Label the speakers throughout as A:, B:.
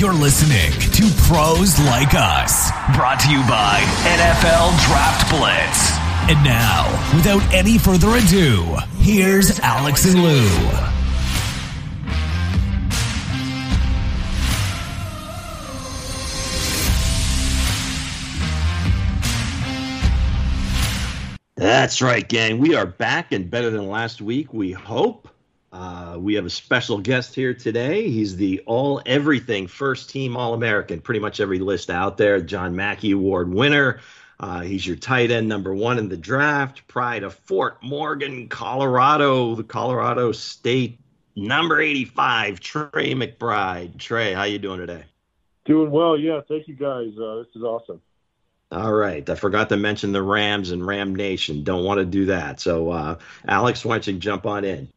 A: You're listening to Pros Like Us, brought to you by NFL Draft Blitz. And now, without any further ado, here's Alex and Lou.
B: That's right, gang. We are back and better than last week, we hope. Uh, we have a special guest here today. He's the all everything first team All American, pretty much every list out there. John Mackey Award winner. Uh, he's your tight end number one in the draft. Pride of Fort Morgan, Colorado, the Colorado State number 85, Trey McBride. Trey, how you doing today?
C: Doing well, yeah. Thank you guys. Uh, this is awesome.
B: All right. I forgot to mention the Rams and Ram Nation. Don't want to do that. So, uh, Alex, why don't you jump on in?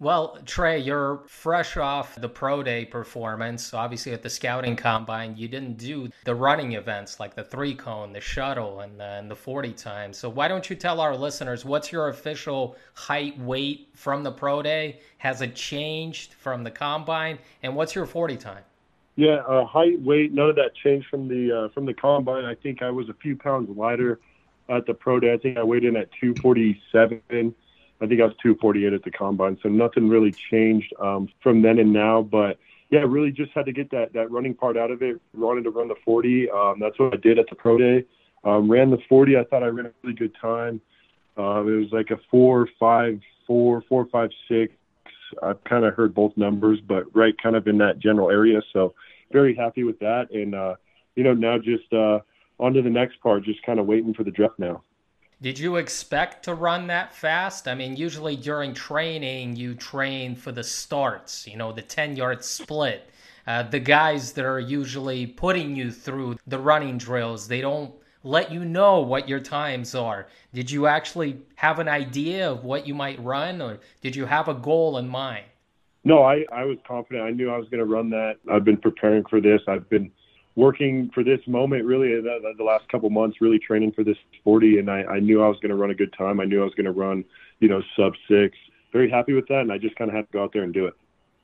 D: Well, Trey, you're fresh off the pro day performance. Obviously, at the scouting combine, you didn't do the running events like the three cone, the shuttle, and the, and the 40 times. So, why don't you tell our listeners what's your official height, weight from the pro day? Has it changed from the combine? And what's your 40 time?
C: Yeah, uh, height, weight, none of that changed from the uh, from the combine. I think I was a few pounds lighter at the pro day. I think I weighed in at 247. I think I was 248 at the combine. So nothing really changed um, from then and now. But yeah, really just had to get that that running part out of it. Wanted to run the 40. Um, that's what I did at the pro day. Um, ran the 40. I thought I ran a really good time. Uh, it was like a four, five, four, four, five, six. I've kind of heard both numbers, but right kind of in that general area. So very happy with that. And, uh, you know, now just uh, on to the next part, just kind of waiting for the draft now.
D: Did you expect to run that fast? I mean, usually during training, you train for the starts, you know, the 10 yard split. Uh, the guys that are usually putting you through the running drills, they don't let you know what your times are. Did you actually have an idea of what you might run, or did you have a goal in mind?
C: No, I, I was confident. I knew I was going to run that. I've been preparing for this. I've been working for this moment really the, the last couple months, really training for this 40. And I, I knew I was going to run a good time. I knew I was going to run, you know, sub six. Very happy with that. And I just kind of had to go out there and do it.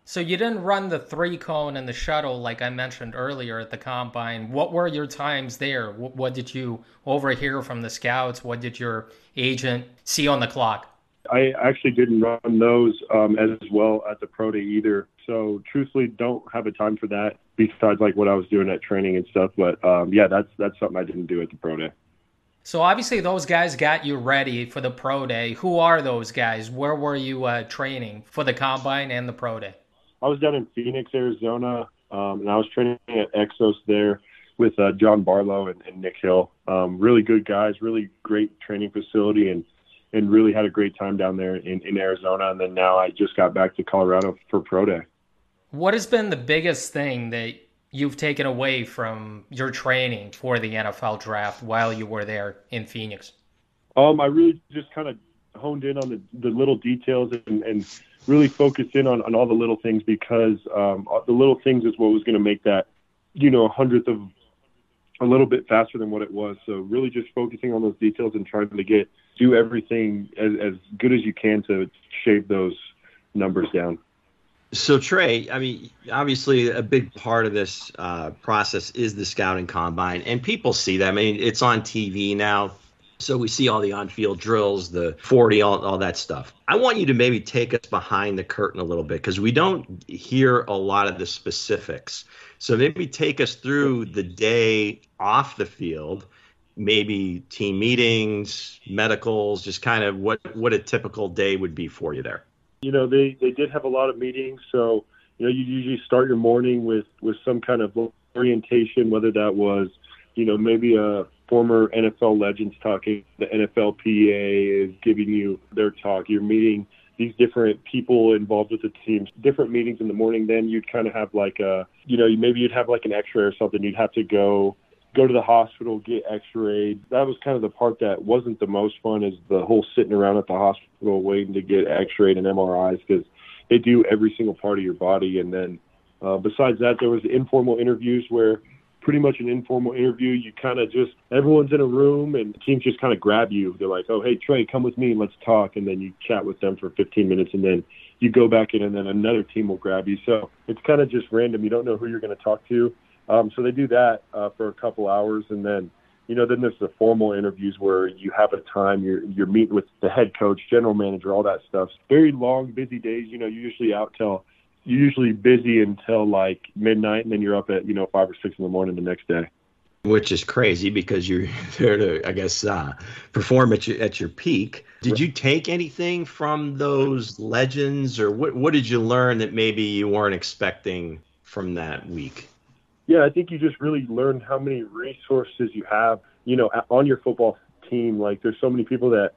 D: So you didn't run the three cone and the shuttle like I mentioned earlier at the combine. What were your times there? What, what did you overhear from the scouts? What did your agent see on the clock?
C: I actually didn't run those um, as well at the pro day either. So truthfully, don't have a time for that besides like what I was doing at training and stuff. But um, yeah, that's that's something I didn't do at the pro day.
D: So obviously, those guys got you ready for the pro day. Who are those guys? Where were you uh, training for the combine and the pro day?
C: I was down in Phoenix, Arizona, um, and I was training at Exos there with uh, John Barlow and, and Nick Hill. Um, really good guys, really great training facility, and and really had a great time down there in, in Arizona. And then now I just got back to Colorado for pro day.
D: What has been the biggest thing that you've taken away from your training for the NFL draft while you were there in Phoenix?
C: Um, I really just kind of honed in on the, the little details and, and really focused in on, on all the little things because um, the little things is what was going to make that, you know, a hundredth of a little bit faster than what it was. So really just focusing on those details and trying to get do everything as, as good as you can to shave those numbers down.
B: So Trey, I mean, obviously a big part of this uh, process is the scouting combine, and people see that. I mean, it's on TV now, so we see all the on-field drills, the 40, all, all that stuff. I want you to maybe take us behind the curtain a little bit because we don't hear a lot of the specifics. So maybe take us through the day off the field, maybe team meetings, medicals, just kind of what what a typical day would be for you there.
C: You know, they they did have a lot of meetings, so you know you usually start your morning with with some kind of orientation, whether that was you know maybe a former NFL legends talking, the NFLPA is giving you their talk. You're meeting these different people involved with the teams, different meetings in the morning. Then you'd kind of have like a, you know, maybe you'd have like an X-ray or something. You'd have to go go to the hospital, get X-rayed. That was kind of the part that wasn't the most fun. Is the whole sitting around at the hospital waiting to get X-rayed and MRIs because they do every single part of your body. And then uh, besides that, there was informal interviews where pretty much an informal interview. You kind of just everyone's in a room and teams just kind of grab you. They're like, "Oh, hey Trey, come with me, let's talk," and then you chat with them for 15 minutes, and then you go back in, and then another team will grab you. So it's kind of just random. You don't know who you're going to talk to. Um, so they do that uh, for a couple hours, and then you know then there's the formal interviews where you have a time you're you're meeting with the head coach, general manager, all that stuff. Very long, busy days. You know, you're usually out till you're usually busy until like midnight, and then you're up at you know five or six in the morning the next day.
B: Which is crazy because you're there to, I guess, uh, perform at your at your peak. Did you take anything from those legends, or what? What did you learn that maybe you weren't expecting from that week?
C: Yeah, I think you just really learn how many resources you have. You know, on your football team, like there's so many people that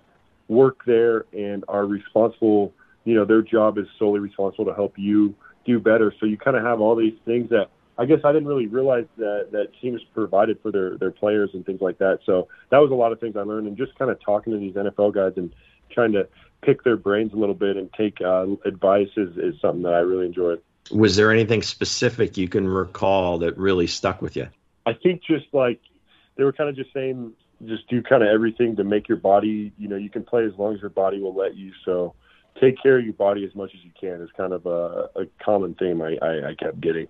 C: work there and are responsible you know their job is solely responsible to help you do better. So you kind of have all these things that I guess I didn't really realize that that teams provided for their their players and things like that. So that was a lot of things I learned, and just kind of talking to these NFL guys and trying to pick their brains a little bit and take uh, advice is, is something that I really enjoyed.
B: Was there anything specific you can recall that really stuck with you?
C: I think just like they were kind of just saying, just do kind of everything to make your body, you know, you can play as long as your body will let you. So take care of your body as much as you can is kind of a, a common theme I, I, I kept getting.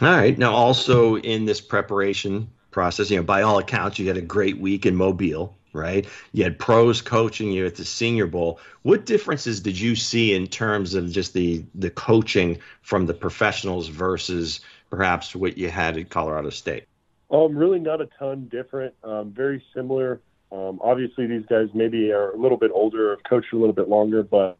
B: All right. Now, also in this preparation process, you know, by all accounts, you had a great week in Mobile, right? You had pros coaching you at the Senior Bowl. What differences did you see in terms of just the the coaching from the professionals versus perhaps what you had at Colorado State?
C: Um, really not a ton different. Um, very similar. Um, obviously, these guys maybe are a little bit older, have coached a little bit longer, but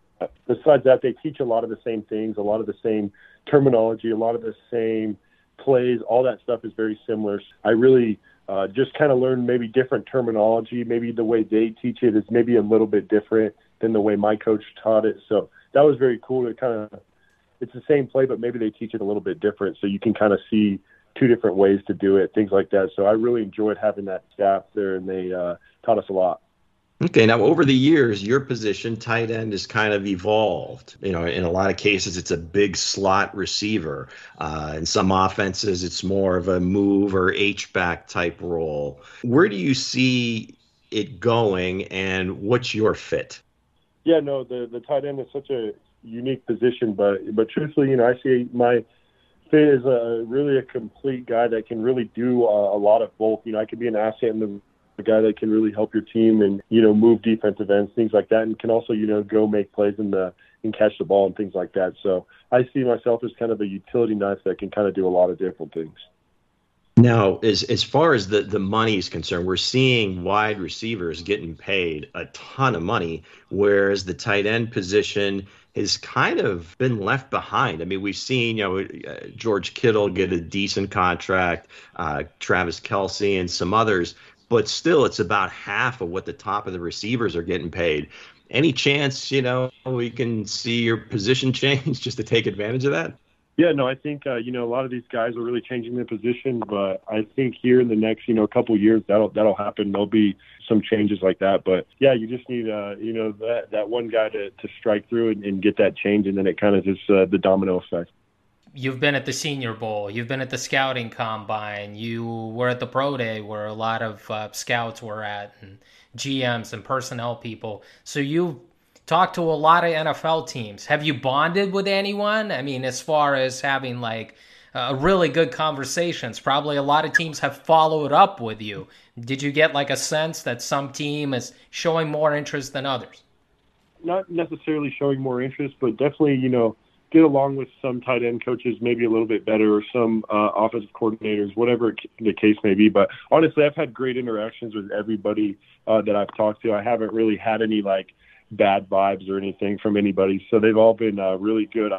C: besides that, they teach a lot of the same things, a lot of the same terminology, a lot of the same plays. All that stuff is very similar. I really uh, just kind of learn maybe different terminology. Maybe the way they teach it is maybe a little bit different than the way my coach taught it. So that was very cool to kind of. It's the same play, but maybe they teach it a little bit different, so you can kind of see two different ways to do it, things like that. So I really enjoyed having that staff there, and they uh, taught us a lot.
B: Okay, now over the years, your position, tight end, has kind of evolved. You know, in a lot of cases, it's a big slot receiver. Uh, in some offenses, it's more of a move or H back type role. Where do you see it going, and what's your fit?
C: Yeah, no, the the tight end is such a unique position, but but truthfully, you know, I see my fit is a really a complete guy that can really do a, a lot of both. You know, I could be an asset in the a guy that can really help your team and you know move defensive ends, things like that, and can also you know go make plays in the and catch the ball and things like that. So I see myself as kind of a utility knife that can kind of do a lot of different things.
B: Now, as as far as the the money is concerned, we're seeing wide receivers getting paid a ton of money, whereas the tight end position has kind of been left behind. I mean, we've seen you know uh, George Kittle get a decent contract, uh, Travis Kelce, and some others, but still it's about half of what the top of the receivers are getting paid. Any chance, you know, we can see your position change just to take advantage of that?
C: Yeah, no, I think uh, you know a lot of these guys are really changing their position, but I think here in the next you know couple years that'll that'll happen. There'll be some changes like that, but yeah, you just need uh, you know that that one guy to to strike through and, and get that change, and then it kind of just uh, the domino effect
D: you've been at the Senior Bowl, you've been at the Scouting Combine, you were at the Pro Day where a lot of uh, scouts were at, and GMs and personnel people. So you've talked to a lot of NFL teams. Have you bonded with anyone? I mean, as far as having like uh, really good conversations, probably a lot of teams have followed up with you. Did you get like a sense that some team is showing more interest than others?
C: Not necessarily showing more interest, but definitely, you know, get along with some tight end coaches maybe a little bit better or some uh, offensive coordinators, whatever the case may be. But honestly, I've had great interactions with everybody uh, that I've talked to. I haven't really had any like bad vibes or anything from anybody. So they've all been uh, really good.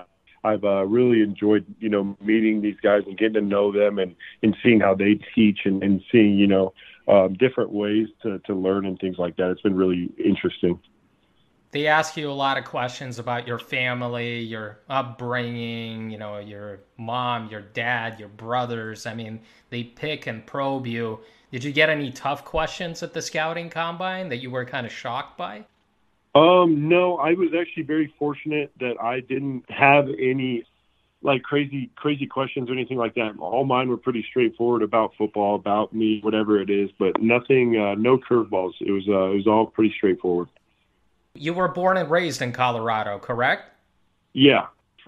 C: I've uh, really enjoyed, you know, meeting these guys and getting to know them and, and seeing how they teach and, and seeing, you know, um, different ways to, to learn and things like that. It's been really interesting
D: they ask you a lot of questions about your family, your upbringing, you know, your mom, your dad, your brothers. I mean, they pick and probe you. Did you get any tough questions at the scouting combine that you were kind of shocked by?
C: Um, no, I was actually very fortunate that I didn't have any like crazy crazy questions or anything like that. All mine were pretty straightforward about football, about me, whatever it is, but nothing, uh, no curveballs. It was uh, it was all pretty straightforward.
D: You were born and raised in Colorado, correct?
C: Yeah,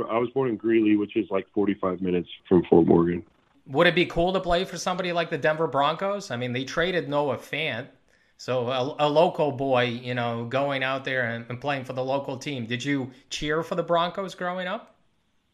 C: I was born in Greeley, which is like 45 minutes from Fort Morgan.
D: Would it be cool to play for somebody like the Denver Broncos? I mean, they traded Noah Fant, so a, a local boy, you know, going out there and, and playing for the local team. Did you cheer for the Broncos growing up?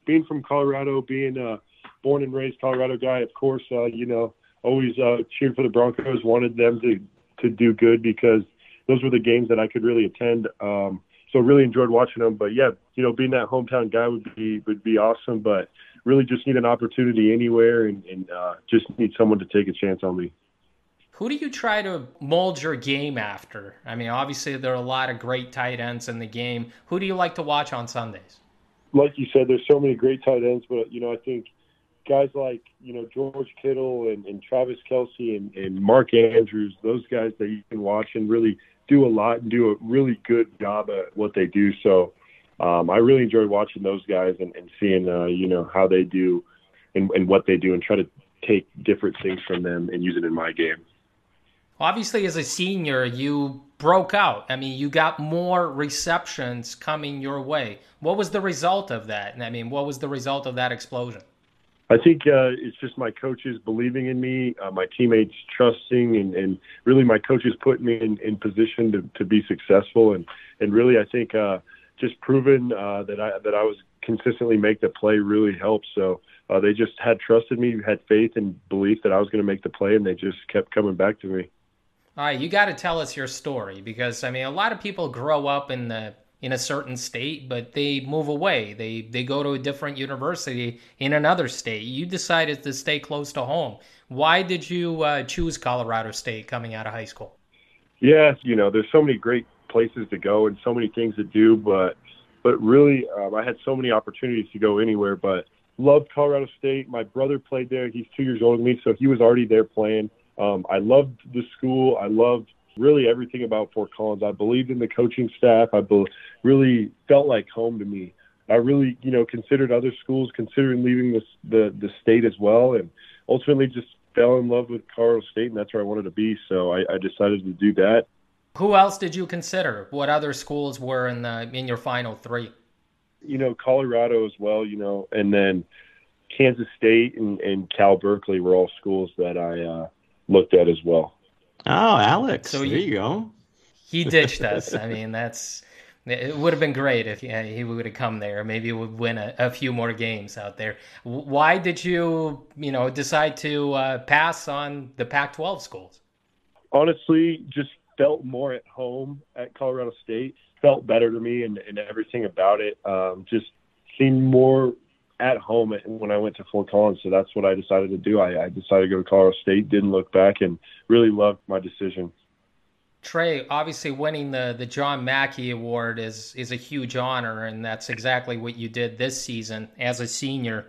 C: being from Colorado, being a born and raised Colorado guy, of course, uh, you know, always uh, cheered for the Broncos. Wanted them to to do good because those were the games that I could really attend. Um, so really enjoyed watching them. But yeah, you know, being that hometown guy would be would be awesome. But really, just need an opportunity anywhere, and, and uh, just need someone to take a chance on me.
D: Who do you try to mold your game after? I mean, obviously there are a lot of great tight ends in the game. Who do you like to watch on Sundays?
C: like you said, there's so many great tight ends, but you know, I think guys like you know George Kittle and, and Travis Kelce and, and Mark Andrews, those guys that you can watch and really do a lot and do a really good job at what they do. So um, I really enjoy watching those guys and, and seeing uh, you know how they do and, and what they do and try to take different things from them and use it in my game.
D: Obviously, as a senior, you broke out. I mean, you got more receptions coming your way. What was the result of that? And I mean, what was the result of that explosion?
C: I think uh, it's just my coaches believing in me, uh, my teammates trusting, and, and really my coaches putting me in, in position to, to be successful. And, and really, I think uh, just proving uh, that I that I was consistently make the play really helped. So uh, they just had trusted me, had faith and belief that I was going to make the play, and they just kept coming back to me.
D: All right, you got to tell us your story because I mean, a lot of people grow up in the in a certain state, but they move away. They they go to a different university in another state. You decided to stay close to home. Why did you uh, choose Colorado State coming out of high school?
C: Yeah, you know, there's so many great places to go and so many things to do, but but really, um, I had so many opportunities to go anywhere. But loved Colorado State. My brother played there. He's two years older than me, so he was already there playing. Um, I loved the school. I loved really everything about Fort Collins. I believed in the coaching staff. I be- really felt like home to me. I really, you know, considered other schools, considering leaving the, the the state as well, and ultimately just fell in love with Colorado State, and that's where I wanted to be. So I, I decided to do that.
D: Who else did you consider? What other schools were in the in your final three?
C: You know, Colorado as well. You know, and then Kansas State and, and Cal Berkeley were all schools that I uh, looked at as well.
B: Oh, Alex. So there you, you go.
D: He ditched us. I mean, that's it would have been great if yeah, he would have come there. Maybe we would win a, a, few more games out there. Why did you, you know, decide to uh, pass on the Pac-12 schools?
C: Honestly, just felt more at home at Colorado State. Felt better to me, and, and everything about it um, just seemed more at home when I went to Fort Collins. So that's what I decided to do. I, I decided to go to Colorado State, didn't look back, and really loved my decision.
D: Trey, obviously winning the, the John Mackey Award is is a huge honor, and that's exactly what you did this season as a senior.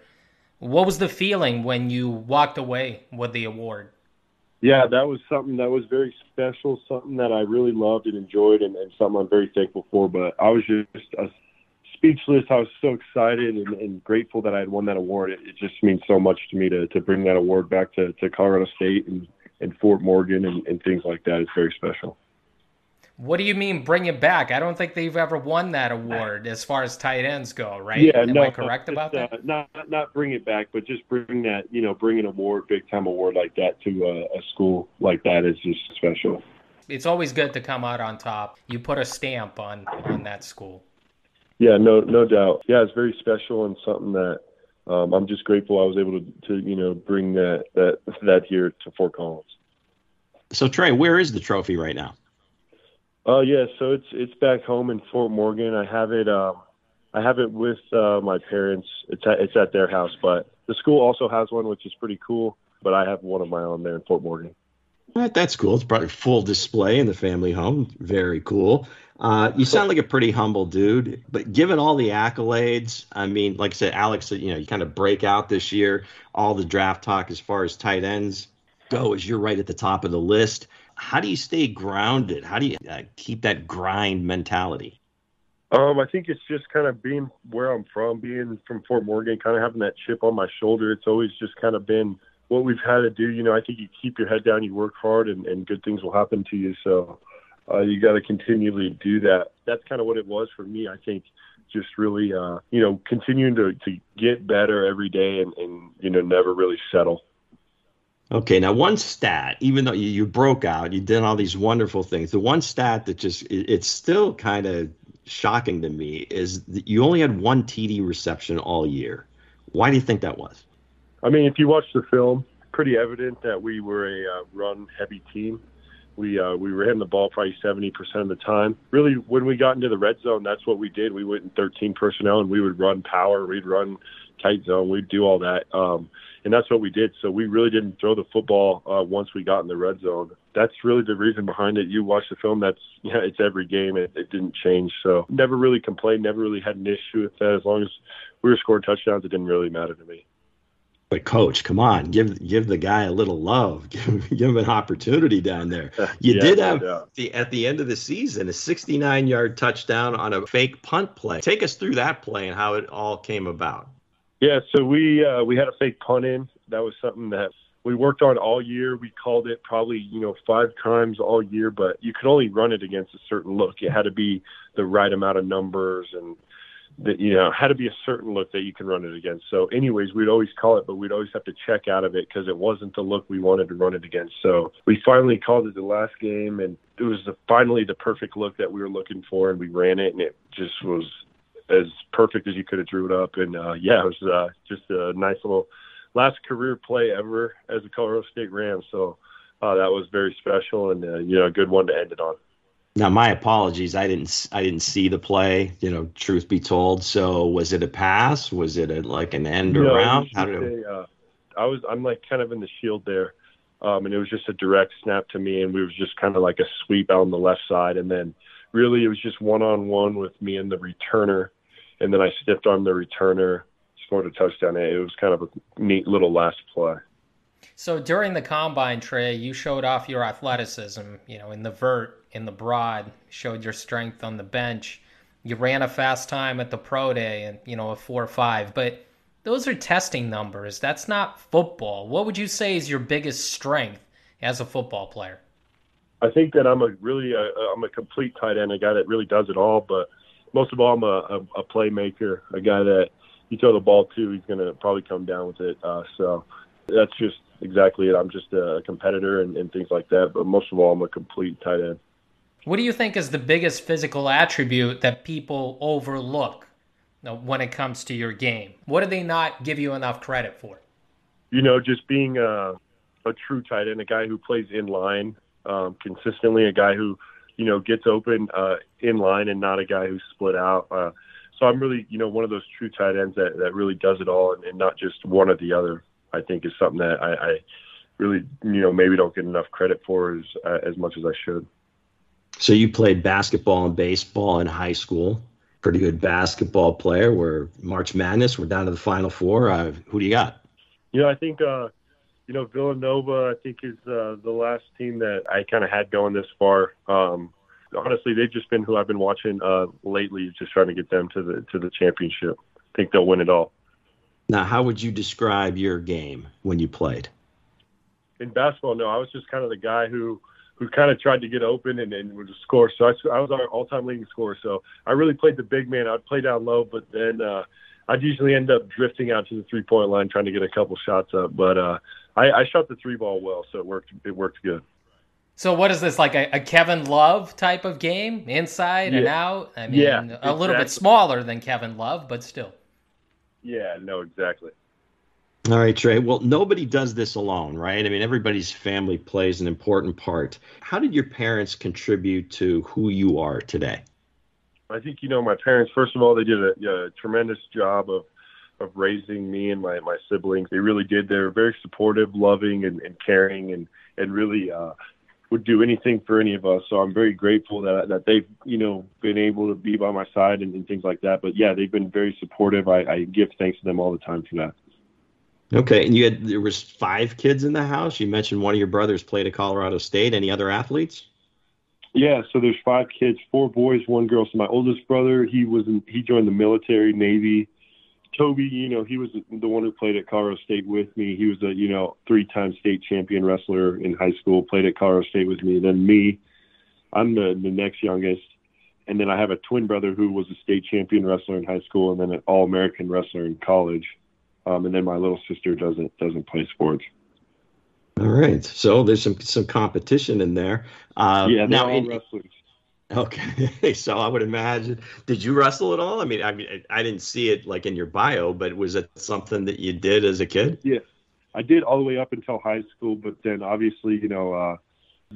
D: What was the feeling when you walked away with the award?
C: Yeah, that was something that was very special, something that I really loved and enjoyed, and, and something I'm very thankful for. But I was just a speechless. I was so excited and, and grateful that I had won that award. It, it, just means so much to me to, to bring that award back to, to Colorado State and, and Fort Morgan and, and things like that. It's very special.
D: What do you mean bring it back? I don't think they've ever won that award as far as tight ends go, right?
C: Yeah,
D: Am
C: no,
D: I correct
C: just,
D: about that?
C: Uh, not not bring it back, but just bring that you know bring an award, big time award like that to a, a school like that is just special.
D: It's always good to come out on top. You put a stamp on on that school.
C: Yeah, no, no doubt. Yeah, it's very special and something that um, I'm just grateful I was able to, to, you know, bring that that that here to Fort Collins.
B: So Trey, where is the trophy right now?
C: Oh uh, yeah, so it's it's back home in Fort Morgan. I have it. Uh, I have it with uh, my parents. It's at it's at their house, but the school also has one, which is pretty cool. But I have one of my own there in Fort Morgan.
B: That's cool. It's probably full display in the family home. Very cool. Uh, you sound like a pretty humble dude, but given all the accolades, I mean, like I said, Alex, you know, you kind of break out this year. All the draft talk as far as tight ends go is you're right at the top of the list. How do you stay grounded? How do you uh, keep that grind mentality?
C: Um, I think it's just kind of being where I'm from, being from Fort Morgan, kind of having that chip on my shoulder. It's always just kind of been what we've had to do. You know, I think you keep your head down, you work hard, and, and good things will happen to you. So uh, you got to continually do that. That's kind of what it was for me. I think just really, uh, you know, continuing to, to get better every day and, and, you know, never really settle.
B: Okay, now one stat, even though you, you broke out, you did all these wonderful things. The one stat that just it, it's still kind of shocking to me is that you only had one TD reception all year. Why do you think that was?
C: I mean, if you watch the film, pretty evident that we were a uh, run-heavy team. We uh, we ran the ball probably 70% of the time. Really, when we got into the red zone, that's what we did. We went in 13 personnel and we would run power. We'd run tight zone. We'd do all that. Um, and that's what we did. So we really didn't throw the football uh, once we got in the red zone. That's really the reason behind it. You watch the film. That's yeah, it's every game. It, it didn't change. So never really complained. Never really had an issue with that. As long as we were scoring touchdowns, it didn't really matter to me.
B: But coach, come on, give give the guy a little love. Give, give him an opportunity down there. You yeah, did have the at the end of the season a 69 yard touchdown on a fake punt play. Take us through that play and how it all came about.
C: Yeah, so we uh, we had a fake punt in. That was something that we worked on all year. We called it probably you know five times all year, but you could only run it against a certain look. It had to be the right amount of numbers and that you know had to be a certain look that you can run it against. So, anyways, we'd always call it, but we'd always have to check out of it because it wasn't the look we wanted to run it against. So we finally called it the last game, and it was the, finally the perfect look that we were looking for, and we ran it, and it just was as perfect as you could have drew it up. And uh, yeah, it was uh, just a nice little last career play ever as a Colorado State Ram. So uh, that was very special and uh, you know a good one to end it on.
B: Now, my apologies. I didn't. I didn't see the play. You know, truth be told. So, was it a pass? Was it a, like an end no, around?
C: How did it... uh, I was. I'm like kind of in the shield there, um, and it was just a direct snap to me, and we was just kind of like a sweep out on the left side, and then really it was just one on one with me and the returner, and then I stiffed arm the returner, scored a touchdown. It was kind of a neat little last play.
D: So during the combine, Trey, you showed off your athleticism. You know, in the vert, in the broad, showed your strength on the bench. You ran a fast time at the pro day, and you know a four or five. But those are testing numbers. That's not football. What would you say is your biggest strength as a football player?
C: I think that I'm a really a, I'm a complete tight end, a guy that really does it all. But most of all, I'm a, a, a playmaker, a guy that you throw the ball to, he's going to probably come down with it. Uh, so that's just exactly it. I'm just a competitor and, and things like that. But most of all, I'm a complete tight end.
D: What do you think is the biggest physical attribute that people overlook when it comes to your game? What do they not give you enough credit for?
C: You know, just being a, a true tight end, a guy who plays in line um, consistently, a guy who, you know, gets open uh, in line and not a guy who's split out. Uh, so I'm really, you know, one of those true tight ends that, that really does it all and, and not just one or the other. I think is something that I, I really, you know, maybe don't get enough credit for as uh, as much as I should.
B: So you played basketball and baseball in high school. Pretty good basketball player. We're March Madness. We're down to the Final Four. Uh, who do you got?
C: You know, I think uh, you know Villanova. I think is uh, the last team that I kind of had going this far. Um, honestly, they've just been who I've been watching uh, lately, just trying to get them to the to the championship. I think they'll win it all.
B: Now, how would you describe your game when you played?
C: In basketball, no, I was just kind of the guy who who kind of tried to get open and, and would score. So I, I was our all-time leading scorer. So I really played the big man. I'd play down low, but then uh, I'd usually end up drifting out to the three-point line trying to get a couple shots up. But uh, I, I shot the three ball well, so it worked. It worked good.
D: So what is this like a, a Kevin Love type of game, inside yeah. and out? I mean, yeah, a exactly. little bit smaller than Kevin Love, but still.
C: Yeah, no, exactly.
B: All right, Trey. Well, nobody does this alone, right? I mean, everybody's family plays an important part. How did your parents contribute to who you are today?
C: I think you know my parents. First of all, they did a, a tremendous job of of raising me and my my siblings. They really did. They were very supportive, loving, and, and caring, and and really uh, would do anything for any of us. So I'm very grateful that that they've you know been able to be by my side and, and things like that. But yeah, they've been very supportive. I, I give thanks to them all the time for that.
B: Okay, and you had there was five kids in the house. You mentioned one of your brothers played at Colorado State. Any other athletes?
C: Yeah, so there's five kids, four boys, one girl. So my oldest brother, he was in, he joined the military, Navy. Toby, you know, he was the one who played at Colorado State with me. He was a you know three-time state champion wrestler in high school. Played at Colorado State with me. Then me, I'm the the next youngest, and then I have a twin brother who was a state champion wrestler in high school, and then an All-American wrestler in college. Um, and then my little sister doesn't doesn't play sports.
B: All right, so there's some some competition in there.
C: Uh, yeah, now in, wrestlers.
B: Okay, so I would imagine. Did you wrestle at all? I mean, I mean, I didn't see it like in your bio, but was it something that you did as a kid?
C: Yeah, I did all the way up until high school, but then obviously, you know, uh,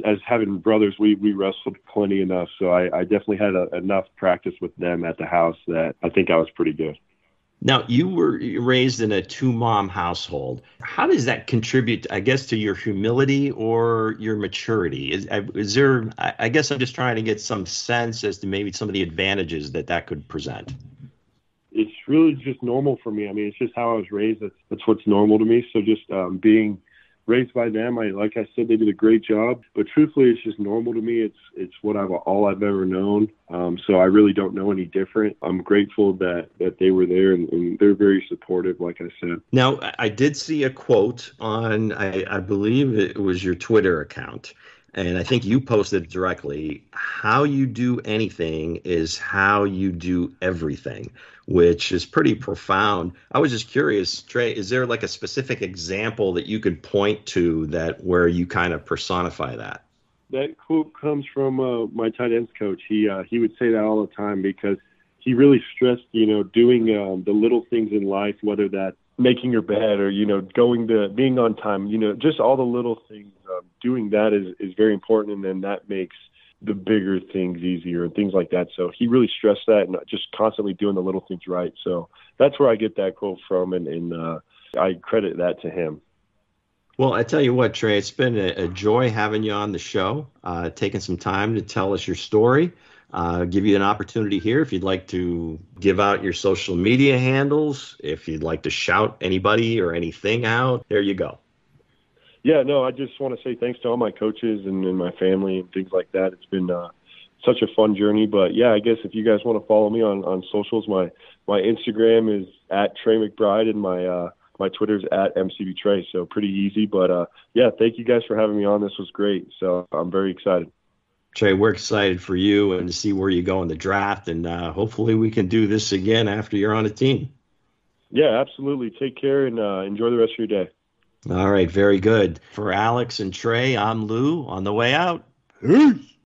C: as having brothers, we we wrestled plenty enough, so I, I definitely had a, enough practice with them at the house that I think I was pretty good.
B: Now, you were raised in a two mom household. How does that contribute, I guess, to your humility or your maturity? Is, is there, I guess I'm just trying to get some sense as to maybe some of the advantages that that could present.
C: It's really just normal for me. I mean, it's just how I was raised. That's, that's what's normal to me. So just um, being raised by them. I like I said, they did a great job. But truthfully, it's just normal to me. It's it's what I've all I've ever known. Um, so I really don't know any different. I'm grateful that that they were there and, and, they're very supportive. Like I said.
B: Now I did see a quote on I, I believe it was your Twitter account. And I think you posted directly how you do anything is how you do everything which is pretty profound. I was just curious, Trey, is there like a specific example that you could point to that where you kind of personify that?
C: That quote comes from uh, my tight ends coach. He uh, he would say that all the time because he really stressed, you know, doing um, the little things in life, whether that's making your bed or you know going to being on time, you know, just all the little things. Um, doing that is is very important, and then that makes the bigger things easier and things like that. So he really stressed that and just constantly doing the little things right. So that's where I get that quote from, and, and uh, I credit that to him.
B: Well, I tell you what, Trey, it's been a, a joy having you on the show, uh, taking some time to tell us your story. Uh, give you an opportunity here if you'd like to give out your social media handles, if you'd like to shout anybody or anything out, there you go.
C: Yeah, no, I just want to say thanks to all my coaches and, and my family and things like that. It's been uh, such a fun journey. But yeah, I guess if you guys want to follow me on, on socials, my my Instagram is at Trey McBride and my uh, my Twitter's at MCB Trey. So pretty easy. But uh, yeah, thank you guys for having me on. This was great. So I'm very excited.
B: Trey, we're excited for you and to see where you go in the draft, and uh, hopefully we can do this again after you're on a team.
C: Yeah, absolutely. Take care and uh, enjoy the rest of your day.
B: All right, very good. For Alex and Trey, I'm Lou on the way out. Peace.